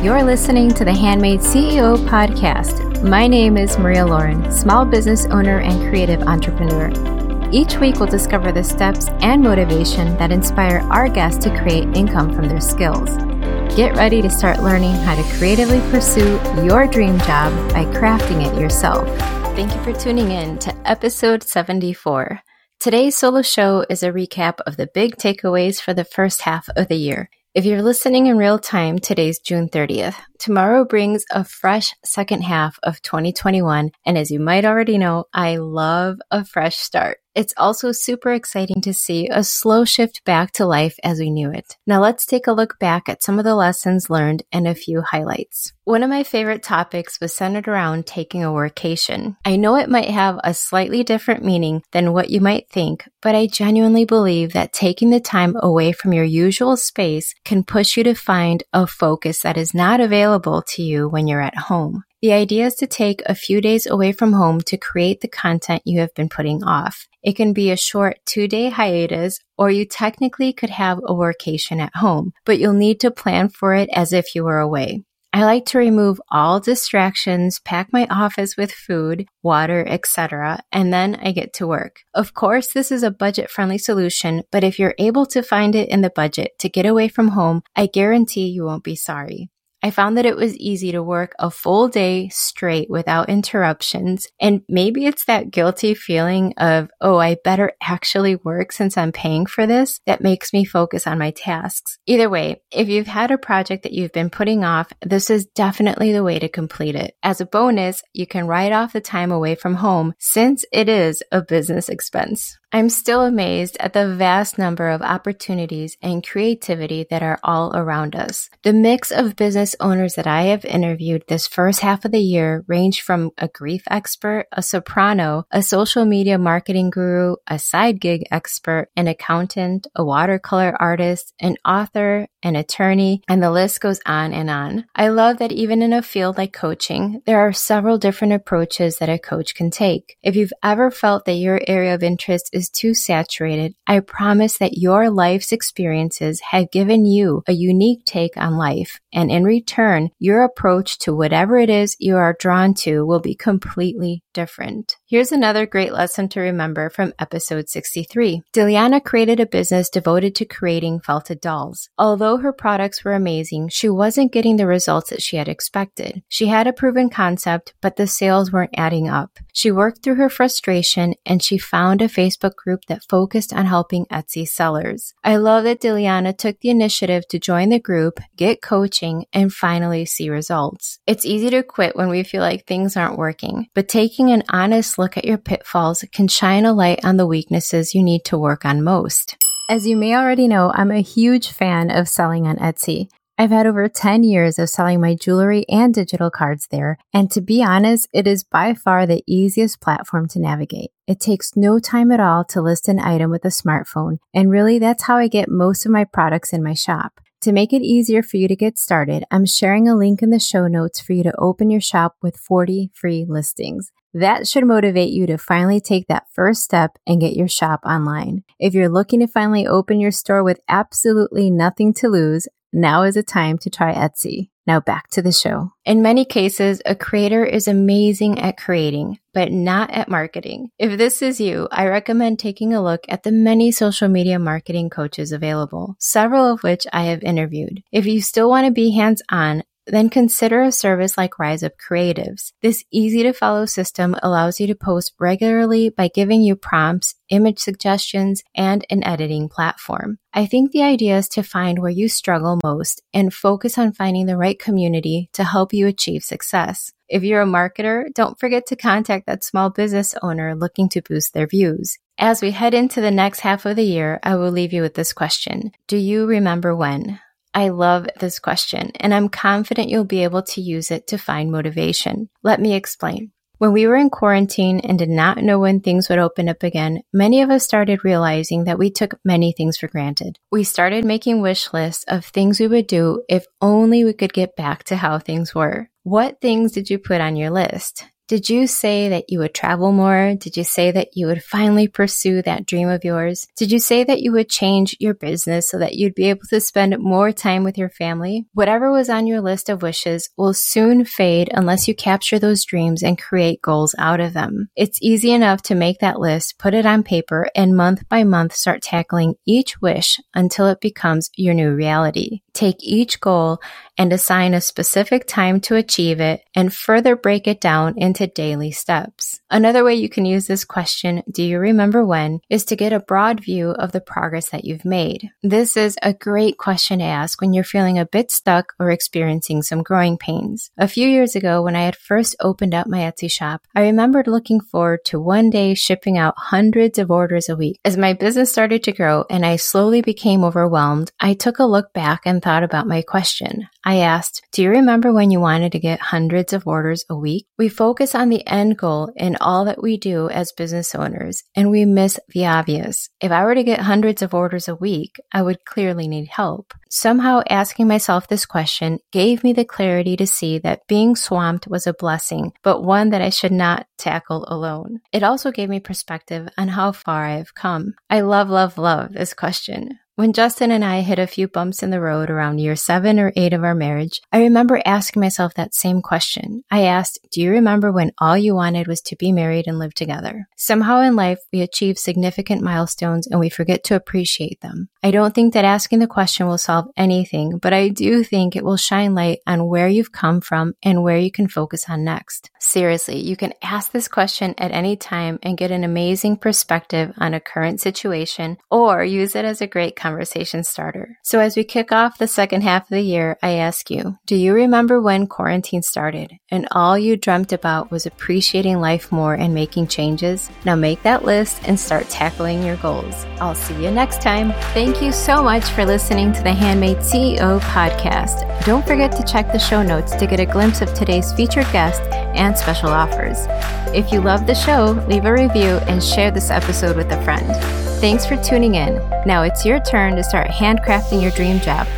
You're listening to the Handmade CEO podcast. My name is Maria Lauren, small business owner and creative entrepreneur. Each week, we'll discover the steps and motivation that inspire our guests to create income from their skills. Get ready to start learning how to creatively pursue your dream job by crafting it yourself. Thank you for tuning in to episode 74. Today's solo show is a recap of the big takeaways for the first half of the year. If you're listening in real time, today's June 30th. Tomorrow brings a fresh second half of 2021. And as you might already know, I love a fresh start. It's also super exciting to see a slow shift back to life as we knew it. Now let's take a look back at some of the lessons learned and a few highlights. One of my favorite topics was centered around taking a workation. I know it might have a slightly different meaning than what you might think, but I genuinely believe that taking the time away from your usual space can push you to find a focus that is not available to you when you're at home. The idea is to take a few days away from home to create the content you have been putting off. It can be a short two day hiatus, or you technically could have a workation at home, but you'll need to plan for it as if you were away. I like to remove all distractions, pack my office with food, water, etc., and then I get to work. Of course, this is a budget friendly solution, but if you're able to find it in the budget to get away from home, I guarantee you won't be sorry. I found that it was easy to work a full day straight without interruptions. And maybe it's that guilty feeling of, oh, I better actually work since I'm paying for this that makes me focus on my tasks. Either way, if you've had a project that you've been putting off, this is definitely the way to complete it. As a bonus, you can write off the time away from home since it is a business expense. I'm still amazed at the vast number of opportunities and creativity that are all around us. The mix of business owners that I have interviewed this first half of the year range from a grief expert, a soprano, a social media marketing guru, a side gig expert, an accountant, a watercolor artist, an author, an attorney, and the list goes on and on. I love that even in a field like coaching, there are several different approaches that a coach can take. If you've ever felt that your area of interest is too saturated, I promise that your life's experiences have given you a unique take on life. And in return, your approach to whatever it is you are drawn to will be completely different. Here's another great lesson to remember from episode 63. Diliana created a business devoted to creating felted dolls. Although her products were amazing, she wasn't getting the results that she had expected. She had a proven concept, but the sales weren't adding up. She worked through her frustration and she found a Facebook group that focused on helping Etsy sellers. I love that Diliana took the initiative to join the group, get coaching, and finally see results. It's easy to quit when we feel like things aren't working, but taking an honest look at your pitfalls can shine a light on the weaknesses you need to work on most. As you may already know, I'm a huge fan of selling on Etsy. I've had over 10 years of selling my jewelry and digital cards there, and to be honest, it is by far the easiest platform to navigate. It takes no time at all to list an item with a smartphone, and really that's how I get most of my products in my shop. To make it easier for you to get started, I'm sharing a link in the show notes for you to open your shop with 40 free listings. That should motivate you to finally take that first step and get your shop online. If you're looking to finally open your store with absolutely nothing to lose, now is the time to try Etsy. Now back to the show. In many cases, a creator is amazing at creating, but not at marketing. If this is you, I recommend taking a look at the many social media marketing coaches available, several of which I have interviewed. If you still want to be hands on, then consider a service like Rise Up Creatives. This easy to follow system allows you to post regularly by giving you prompts, image suggestions, and an editing platform. I think the idea is to find where you struggle most and focus on finding the right community to help you achieve success. If you're a marketer, don't forget to contact that small business owner looking to boost their views. As we head into the next half of the year, I will leave you with this question. Do you remember when? I love this question, and I'm confident you'll be able to use it to find motivation. Let me explain. When we were in quarantine and did not know when things would open up again, many of us started realizing that we took many things for granted. We started making wish lists of things we would do if only we could get back to how things were. What things did you put on your list? Did you say that you would travel more? Did you say that you would finally pursue that dream of yours? Did you say that you would change your business so that you'd be able to spend more time with your family? Whatever was on your list of wishes will soon fade unless you capture those dreams and create goals out of them. It's easy enough to make that list, put it on paper, and month by month start tackling each wish until it becomes your new reality. Take each goal and assign a specific time to achieve it and further break it down into daily steps. Another way you can use this question, do you remember when, is to get a broad view of the progress that you've made. This is a great question to ask when you're feeling a bit stuck or experiencing some growing pains. A few years ago, when I had first opened up my Etsy shop, I remembered looking forward to one day shipping out hundreds of orders a week. As my business started to grow and I slowly became overwhelmed, I took a look back and thought about my question. I asked, Do you remember when you wanted to get hundreds of orders a week? We focus on the end goal in all that we do as business owners, and we miss the obvious. If I were to get hundreds of orders a week, I would clearly need help. Somehow asking myself this question gave me the clarity to see that being swamped was a blessing, but one that I should not tackle alone. It also gave me perspective on how far I have come. I love, love, love this question. When Justin and I hit a few bumps in the road around year seven or eight of our marriage, I remember asking myself that same question. I asked, Do you remember when all you wanted was to be married and live together? Somehow in life, we achieve significant milestones and we forget to appreciate them. I don't think that asking the question will solve anything, but I do think it will shine light on where you've come from and where you can focus on next. Seriously, you can ask this question at any time and get an amazing perspective on a current situation or use it as a great conversation starter. So as we kick off the second half of the year, I ask you, do you remember when quarantine started and all you dreamt about was appreciating life more and making changes? Now make that list and start tackling your goals. I'll see you next time. Thank you so much for listening to the Handmade CEO podcast. Don't forget to check the show notes to get a glimpse of today's featured guest and special offers. If you love the show, leave a review and share this episode with a friend. Thanks for tuning in. Now it's your turn to start handcrafting your dream job.